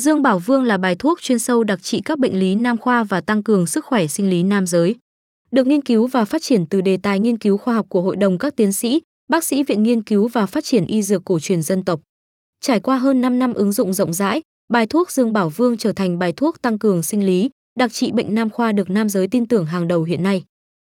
Dương Bảo Vương là bài thuốc chuyên sâu đặc trị các bệnh lý nam khoa và tăng cường sức khỏe sinh lý nam giới. Được nghiên cứu và phát triển từ đề tài nghiên cứu khoa học của Hội đồng các tiến sĩ, bác sĩ Viện Nghiên cứu và Phát triển Y dược cổ truyền dân tộc. Trải qua hơn 5 năm ứng dụng rộng rãi, bài thuốc Dương Bảo Vương trở thành bài thuốc tăng cường sinh lý, đặc trị bệnh nam khoa được nam giới tin tưởng hàng đầu hiện nay.